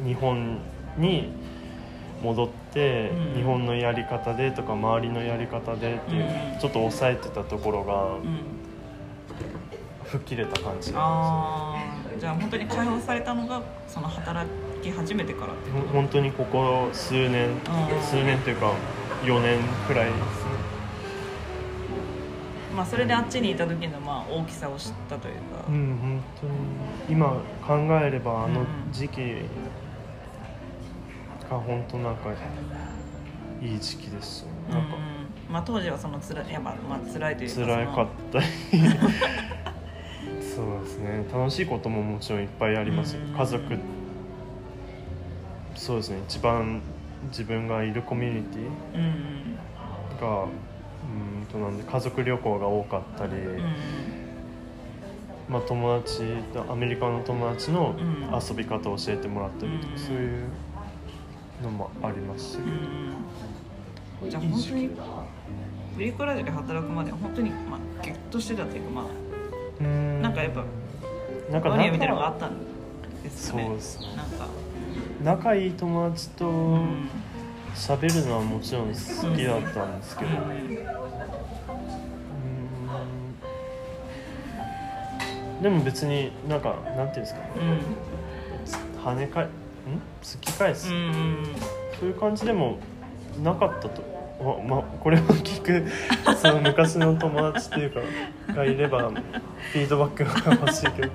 うん。日本に戻って、うん。日本のやり方でとか周りのやり方でっていう、うん。ちょっと抑えてたところがうん。吹っ切れた感じなんああじゃあ本当に解放されたのがその働き始めてからって本当にここ数年うん。数年というか4年くらいですねまあそれであっちにいた時のまあ大きさを知ったというか、うん本当に。今考えればあのうん時期が本当なんかいい時期ですよ。うんなん。かまあ当時はそのつらいやまあまあ辛いというか辛かった。り [LAUGHS] そうですね。楽しいことももちろんいっぱいありますうん。家族そうですね。一番自分がいるコミュニティうん。がうーんとなんで家族旅行が多かったり、うん。まあ、友達アメリカの友達のうん。遊び方を教えてもらったりとか、うん。そういうのもありますし、うん。じゃあ本当にブリコラージュで働くまでは本当にまあギュッとしてたというかまあうーん。なんかやっぱなんかバリアみたいなのがあ仲ったんですかね。そうですね。なんか。仲いい友達とうん喋るのはもちろん好きだったんですけど、うーん。でも別になんかなんていうんですか。うん跳ね返ん？突き返す、うんそういう感じでもなかったと、ままこれを聞く。[LAUGHS] その昔の友達っていうかがいればフィードバックが欲しいけど。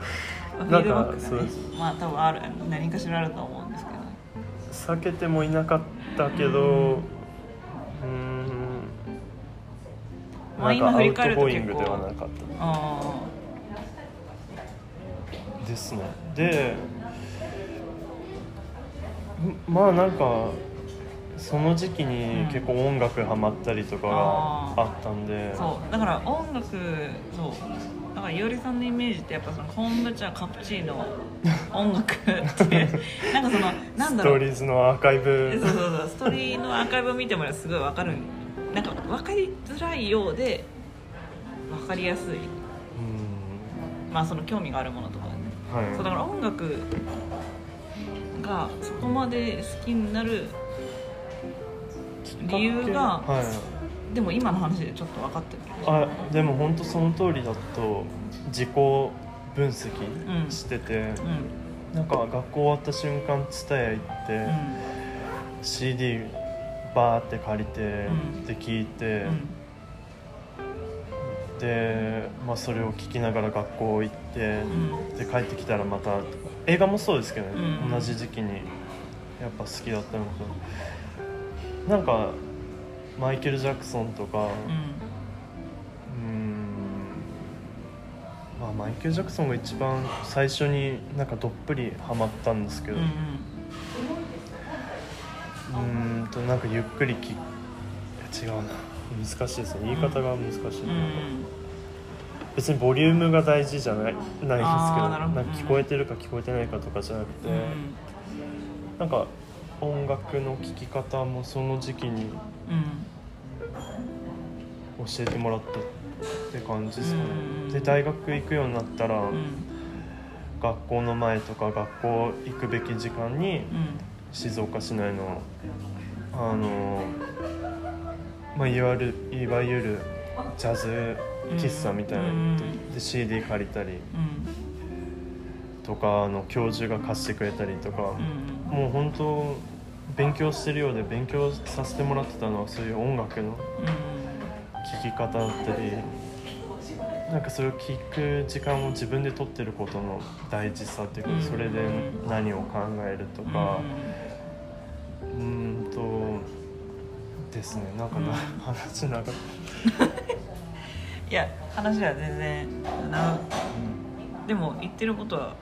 [LAUGHS] なんかね。そうです。まあ多分ある何かしらあると思うんですけど。避けてもいなかったけど、うん。なんか outgoing ではなかっあたですね。でんまあなんかその時期に結構音楽ハマったりとかがあったんで、あそう。だから音楽そうだからいおりさんのイメージってやっぱその昆布茶カプチーノ [LAUGHS] 音楽って [LAUGHS] なんかそのなんだろう。ストーリーズのアーカイブ。そうそうそうストーリーのアーカイブを見てもらすごいわかる。なんか分かりづらいようで分かりやすい。うん。まあその興味があるものとか。ねはい。そうだから音楽がそこまで好きになる理由がはいでも今の話でちょっと分かってるあでも本当その通りだと自己分析うん。してて、すうん。なんか学校終わった瞬間蔦屋行って、うん。CD バーって借りて、うん。で聞いて、うん。で、まあ、それを聞きながら学校行って、うん。で帰ってきたらまた映画もそうですけどね、うん。同じ時期に。やっぱ好きだったのと。なんかマイケル・ジャクソンとかうん。まあマイケル・ジャクソンが一番最初になんかどっぷりハマったんですけど、うんうーんとなんかゆっくりき違うな。難しいですね。言い方が難しい、別にボリュームが大事じゃないないですけどなんか聞こえてるか聞こえてないかとかじゃなくて、うん。なんか音楽の聴き方もその時期にうん教えてもらったって感じですかね、うん。で大学行くようになったら、うん。学校の前とか学校行くべき時間にうん。静岡市内のあのまあいわゆるいわゆるジャズ喫茶みたいな。のうん。で CD 借りたりうん。とかあの教授が貸してくれたりとか、うん。もう本当勉強してるようで勉強させてもらってたのはそういう音楽の聴き方だったりなんかそれを聴く時間を自分で取ってることの大事さっていうか、うん。それで何を考えるとかうーんとですねなんかな、うん。話長く、[LAUGHS] いや話は全然なでも言ってることは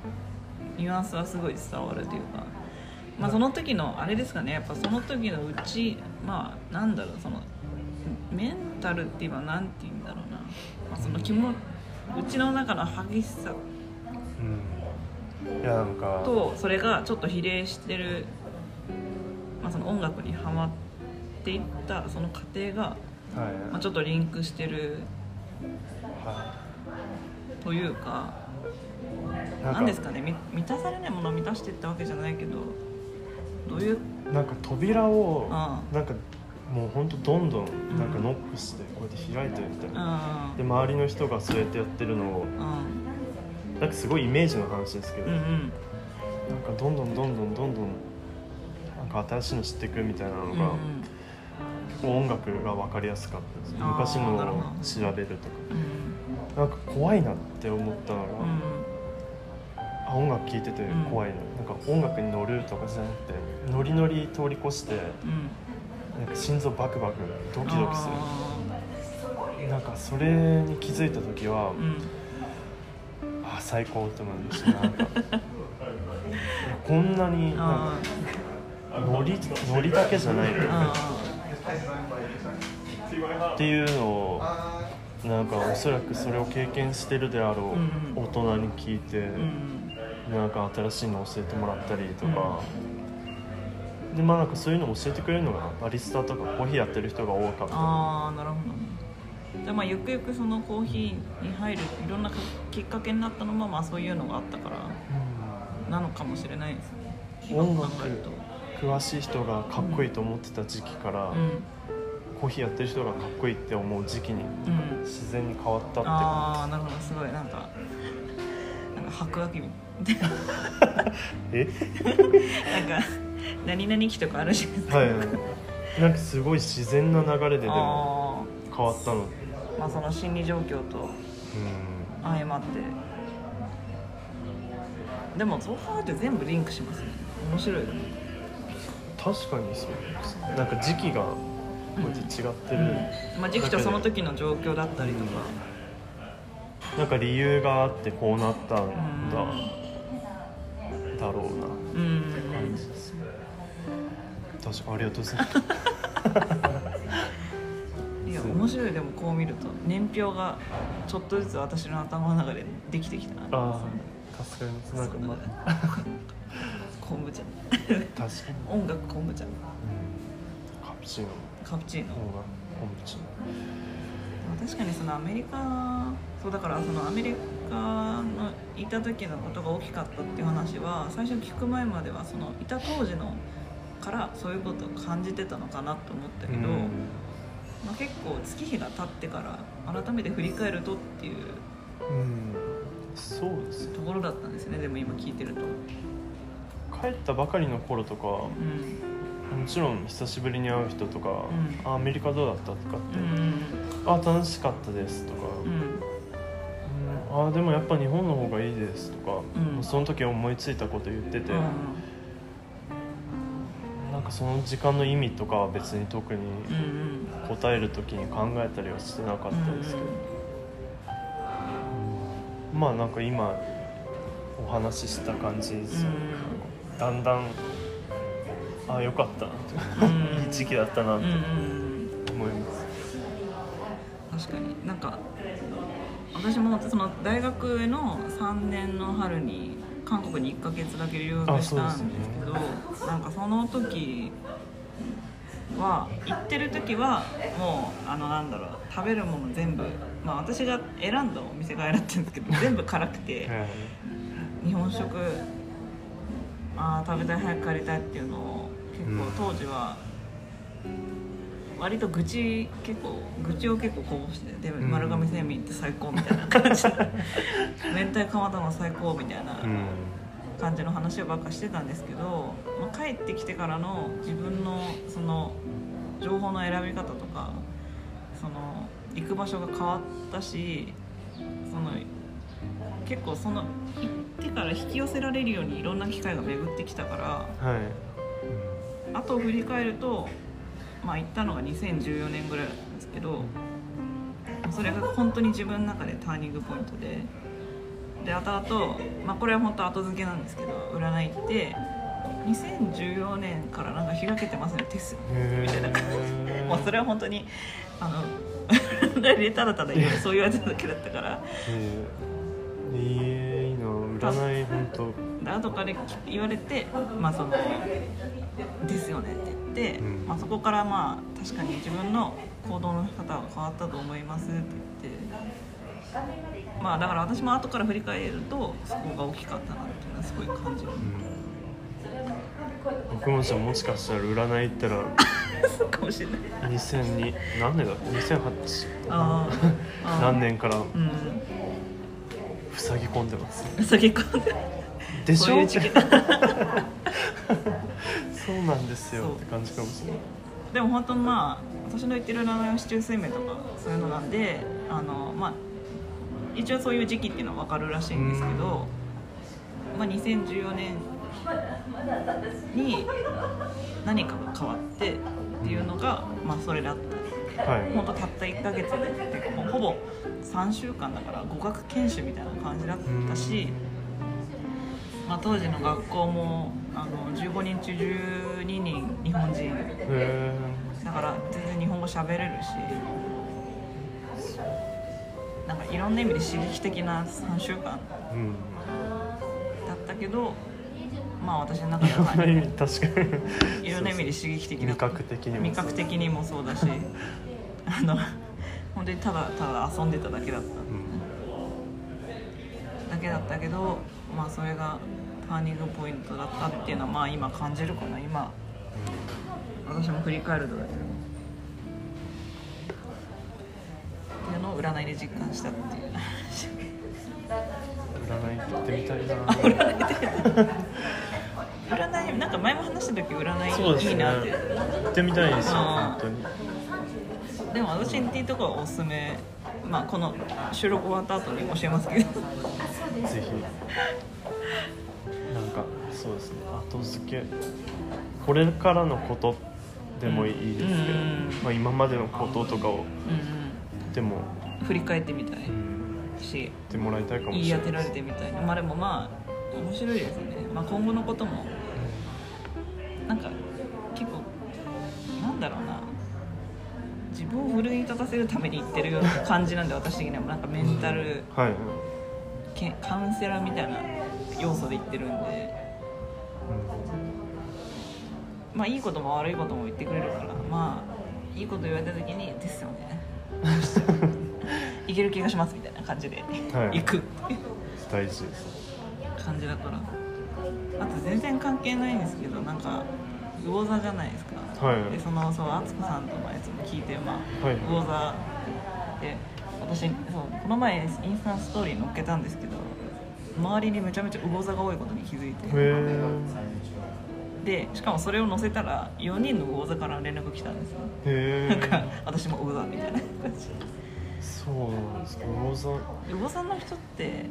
ニュアンスはすごい伝わるというか、まあ、その時のあれですかね。やっぱその時のうちまあなんだろう。そのメンタルって言えばなんて言うんだろうな、まあ、その気もうちの中の激しさ。うん、いやなんかとそれがちょっと比例してる、まあ、その音楽にはまっていったその過程が、はい。まあ、ちょっとリンクしてる。はというか何ですかね。み満たされないものを満たしていったわけじゃないけどどういう？なんか扉をあなんかもうほんとどんどんなんかノックしてこうやって開いてるみたいな、あで周りの人がそうやってやってるのをうん。なんかすごいイメージの話ですけど、うんうん。なんかどんどんどんどんどんどんなんか新しいの知っていくみたいなのが、うんうん。結構音楽が分かりやすかったです。昔のを調べるとうん。かなんか怖いなって思ったのが、うんあ音楽聴いてて怖いな,、なんか音楽に乗るとかじゃなくてノリノリ通り越してうん。なんか心臓バクバクドキドキすあるなんかそれに気づいた時は、ーうん。あ最高って思いました。なんかこんなに [LAUGHS] なんかあノリノリだけじゃないっていうのをなんかおそらくそれを経験してるであろうん。う大人に聞いて、ーうんなんか新しいの教えてもらったりとか、でまあなんかそういうのを教えてくれるのがバリスタとかコーヒーやってる人が多かった。あーなるほど。じゃあまあゆくゆくそのコーヒーに入るいろんなきっかけになったのもまあそういうのがあったからなのかもしれないですね。今音楽詳しい人がかっこいいと思ってた時期から、うん。コーヒーやってる人がかっこいいって思う時期にうん。自然に変わったってああなるほど。すごいなんかなんか白亜紀み [LAUGHS] え？なんか何々期とかあるじゃないですか、はいなんかすごい自然な流れででもあ変わったの。ーまあその心理状況とうん。相まって。でもそう考えると全部リンクしますね。面白いよね。確かにそうなんか時期がこうやって違ってる、まあ、時期とその時の状況だったりとか、なんか理由があってこうなったんだ、うん。だろうなうん感じですね。確かありがとうございます。[LAUGHS] いや面白い。でもこう見ると年表がちょっとずつ私の頭の中でできてきたなああ助かりますなんかま [LAUGHS] 昆布茶。確かに、音楽昆布茶。うん、カプチーノ。カプチーノ。の方が本地確かにそのアメリカそうだからそのアメリカのいた時のことが大きかったっていう話は最初聞く前まではそのいた当時のからそういうことを感じてたのかなと思ったけど、うん。まあ、結構月日が経ってから改めて振り返るとっていううん。そうですところだったんですねでも今聞いてると。帰ったばかりの頃とかもうん。ちろん久しぶりに会う人とかう「あアメリカどうだった?」とかってうん「あ楽しかったです」とかうん。うん「あでもやっぱ日本の方がいいです」とか、うん。その時思いついたこと言ってて、うんなんかその時間の意味とかは別に特にうん答える時に考えたりはしてなかったですけど、まあなんか今お話しした感じですよね、だんだんあよかったな [LAUGHS] いい時期だったなとうんうんうん。思います、確かに。なんか私もその大学の3年の春に韓国に1ヶ月だけ留学したんですけどなんかその時は行ってる時はもうあのなんだろう食べるもの全部まあ私が選んだお店が選ってるんですけど [LAUGHS] 全部辛くてはい。日本食あー食べたい早く帰りたいっていうのを結構当時は割と愚痴結構愚痴を結構こぼしてでん。丸亀製麺って最高みたいな感じで。明太釜玉最高みたいなうん。感じの話をばっかしてたんですけど、まあ、帰ってきてからの自分のその情報の選び方とかその行く場所が変わったしその結構その行ってから引き寄せられるようにいろんな機会が巡ってきたからはい、後を振り返るとまあ行ったのが2014年ぐらいだったんですけどそれが本当に自分の中でターニングポイントでで後々、まあ、これは本当後付けなんですけど占いって2014年からなんか開けてますねテスへみたいな感じえもうそれは本当にあの占いただただそう言われただけだったから。えー、いいな。占い本当。で後から言われてまあそのですよねってて、うんまあ、そこからまあ確かに自分の行動の仕方は変わったと思いますって言ってまあだから私も後から振り返るとそこが大きかったなっていうのはすごい感じる。僕もじゃあもしかしたら占い行ったら [LAUGHS] そうかもしれない。2002何年だ？2008あーあー。[LAUGHS] 何年からうん。塞ぎ込んでます。先込んで。でしょ？そういう時期。だ [LAUGHS] そうなんですよ。って感じかも。しれないでも本当まあ私の言ってる占いは市中水明とかそういうのなんであのまあ一応そういう時期っていうのは分かるらしいんですけど、まあ、2014年に何かが変わってっていうのが、まあ、それだった。はい。本当たった1ヶ月で。っていうかもうほぼ3週間だから語学研修みたいな感じだったし、まあ、当時の学校もあの15人中12人日本人。へだから全然日本語喋れるし。なんかいろんな意味で刺激的な3週間だったけどまあ私の中では。確かに。いろんな意味で刺激的だ味覚的にも味覚的にもそうだし。あの本当にただただ遊んでただけだった。うん。だけだったけどまあそれがターニングポイントだったっていうのはまあ今感じるかな今。私も振り返るとだけど。っていうのを占いで実感したっていう。占い行ってみたいな。占いなんか前も話した時占いいいなって。行ってみたいですよ本当に。でも私にとこはおすすめまあこの収録終わった後に教えますけど。ぜひ。なんかそうですね。後付け。これからのことでもいいですけど、うん。まあ、今までのこととかを。うんでも、うん振り返ってみたい。うん、し。言ってもらいたいかも言いしれない当てられてみたい。なまあでもまあ面白いですね、まあ、今後のことも。なんか結構なんだろうな自分を奮い立たせるために言ってるような感じなんで私的には。なんかメンタルはい、けカウンセラーみたいな要素で言ってるんで。まあいいことも悪いことも言ってくれるから。まあいいこと言われた時に「ですよね」[LAUGHS] いける気がしますみたいな感じで。はい。行く大事です。感じだから。あと全然関係ないんですけどなんか魚座じゃないですかはい。でそのそう敦子さんとのやつも聞いてまあ、はい。魚座で私そうこの前インスタストーリー載っけたんですけど周りにめちゃめちゃ魚座が多いことに気づいて。でしかもそれを載せたら4人の魚座から連絡来たんですよ。へなんかえ私も魚座みたいな。感じそうなんですか。魚座。で魚座の人って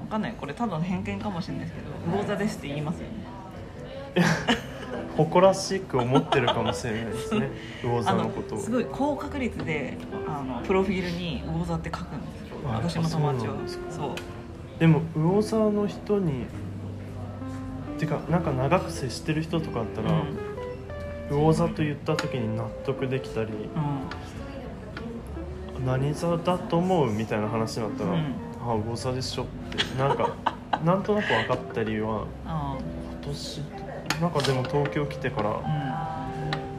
わかんない。これただの偏見かもしれないですけど魚座ですって言いますよね誇らしく思ってるかもしれないですね。[LAUGHS] 魚あ座のことを。すごい高確率であのプロフィールに魚座って書くんですよ。あ私の友達はそうでも魚座の人にてかなんか長く接してる人とかあったら、魚座と言った時に納得できたりうん、何座だと思うみたいな話になったら、うん。あ魚座でしょって。なんか [LAUGHS] なんとなく分かったりはあ今年なんかでも東京来てからあ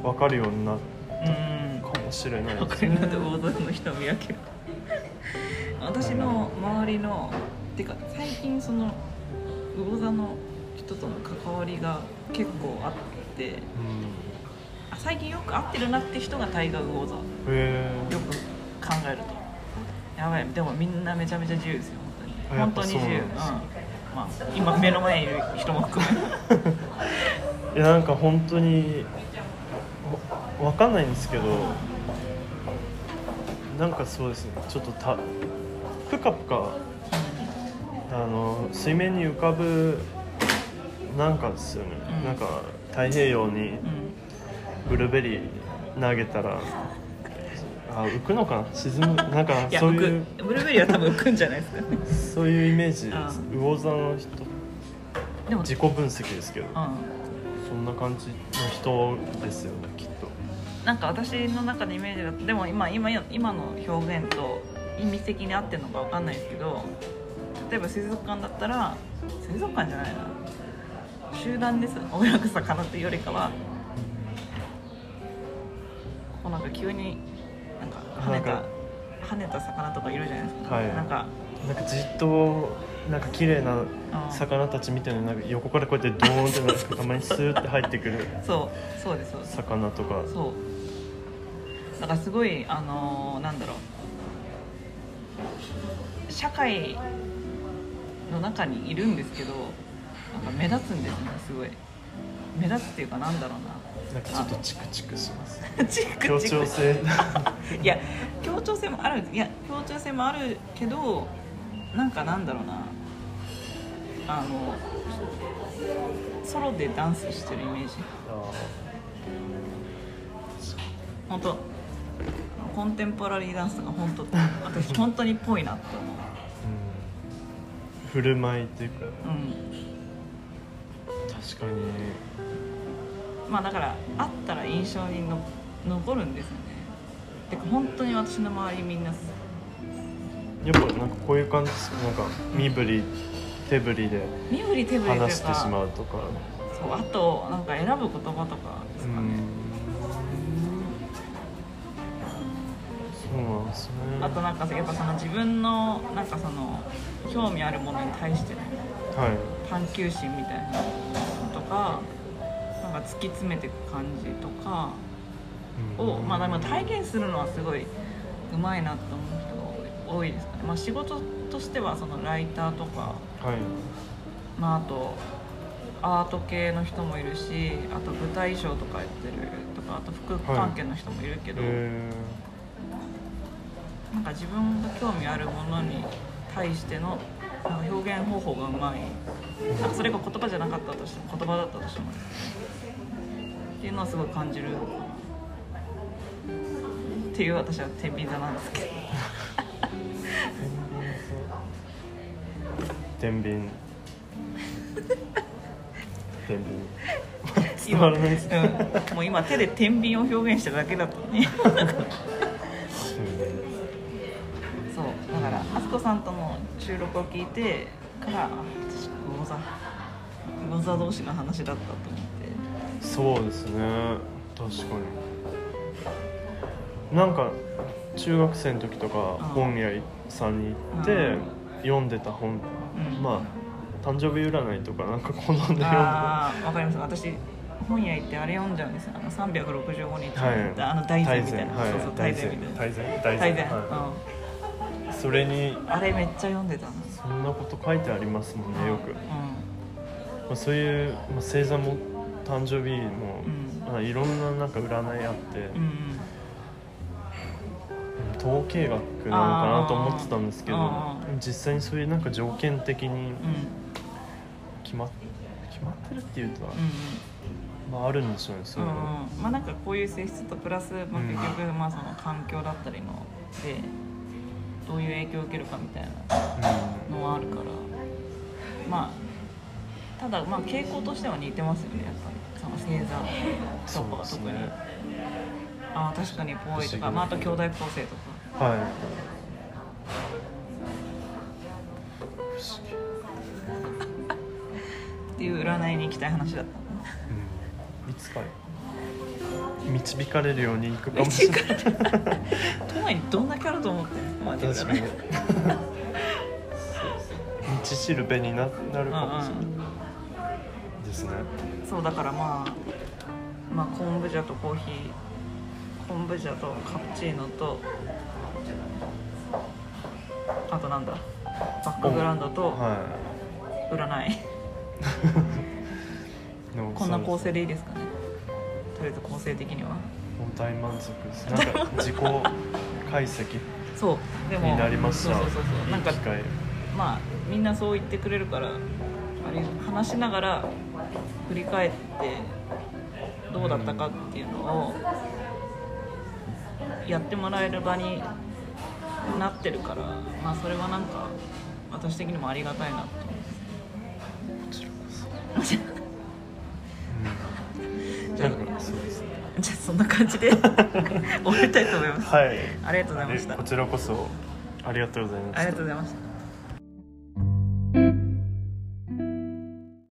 分かるようになっうんうんたかもしれないわですね。かります魚座の人見分ける私の周りのてか最近その魚座の人との関わりが結構あって。うん。あ最近よく会ってるなって人が大河魚座。よく考えると。やばい。でもみんなめちゃめちゃ自由ですよ本当に。本当に自由まあ今目の前にいる人も含め。[LAUGHS] いやなんか本当にわ分かんないんですけどなんかそうですねちょっとたぷかぷかあの水面に浮かぶなんかですよね、うん。なんか太平洋にうん。ブルーベリー投げたらあ浮くのかな？沈む？なんかいやそういう浮く。ブルーベリーは多分浮くんじゃないですかね。[LAUGHS] そういうイメージ。ですあ魚座の人。でも自己分析ですけど。うん。そんな感じの人ですよねきっと。なんか私の中のイメージだとでも今今今の表現と意味的に合ってるのかわかんないですけど例えば水族館だったら水族館じゃないな。集団です。泳ぐ魚というよりかはこうなんか急に跳ねたなんか跳ねた魚とかいるじゃないですか、はい。なんか。なんかじっとなんか綺麗な魚たちみたいななんか横からこうやってドーンってなんかたまにスーって入ってくるそうそうですそうです。魚とか。そう。だからすごいあのーなんだろう。社会の中にいるんですけどなんか目立つんですねすごい目立つっていうかなんだろうな。んかちょっとチクチクします。な [LAUGHS] チクチク。協調性。[LAUGHS] いや協調性もある。いや協調性もあるけどなんかなんだろうな。あのソロでダンスしてるイメージ。本当。コンテンポラリーダンスとか本当。私本当にっぽいなって思う。ん。振る舞いっていうか。ううん。確かにまあだから会ったら印象にの残るんですよね。てか本当に私の周りみんなやっぱなんかこういう感じですなんか身振り手振りで身振り手振りというか話してしまうとか。そうあとなんか選ぶ言葉とかですかね、うん。そうなんですね。あとなんかやっぱその自分のなんかその興味あるものに対してのはい。探求心みたいなのとかなんか突き詰めていく感じとかを、まあ、でも体現するのはすごいうまいなと思う人が多いですかね、まあ、仕事としてはそのライターとか、はい。まあ、あとアート系の人もいるしあと舞台衣装とかやってるとかあと服関係の人もいるけど、えなんか自分が興味あるものに対してのなんか表現方法がうまい。なんかそれが言葉じゃなかったとしても言葉だったとしてもっていうのはすごい感じるっていう私は天秤座なんですけど。天秤。天秤。伝わらないですねうん、もう今手で天秤を表現しただけだったのにそうだからあすこさんとの収録を聞いてからあ私魚座魚座同士の話だったと思ってそうですね。確かに。なんか中学生の時とかうん。本屋さんに行ってうん。読んでた本、うん。まあ誕生日占いとかなんか好んで読んで。ああわかります。私本屋行ってあれ読んじゃうんですよ。あの365日、はい。あの大全みたいな、はい。そうそう大全みたいな。大全大大全、全はういそれにん、あれめっちゃ読んでたなそんなこと書いてありますもんねよく、うまあ、そういう、まあ、星座も誕生日も、うん。まあ、いろんななんか占いあって、んうん。統計学なのかなと思ってたんですけど実際にそういうなんか条件的に決ま決まってるっていうとは、うん。まあ、あるんでしょうねそういうの、うんまあなんかこういう性質とプラス、まあ、うん。結局まあその環境だったりのでどういう影響を受けるかみたいなのはあるから。まあただまあ傾向としては似てますよねやっぱりその星座とかは特に、ねああ確かにぽいとか、まあ、あと兄弟構成とか。はい。っていう占いに行きたい話だった。うん、いつか導かれるようにいくかもしれない。都内にどんなキャラと思ってマジで。確かに。道しるべにななるかもしれない、ですねそうだからまあまあ昆布茶とコーヒー昆布茶とカプチーノとあとなんだバックグラウンドとは占い。こんな構成でいいですかね。とりあえず構成的には。もう大満足です。なんか自己解析 [LAUGHS] そうでもになりましたそうそうそうそう。なんかまあみんなそう言ってくれるからあれ話しながら振り返ってどうだったかっていうのをやってもらえる場になってるからまあそれはなんか私的にもありがたいなってこちらこそうんじゃあそうですねじゃあそんな感じで [LAUGHS] 終わりたいと思います。はい。ありがとうございました。こちらこそありがとうございました。ありがとうございました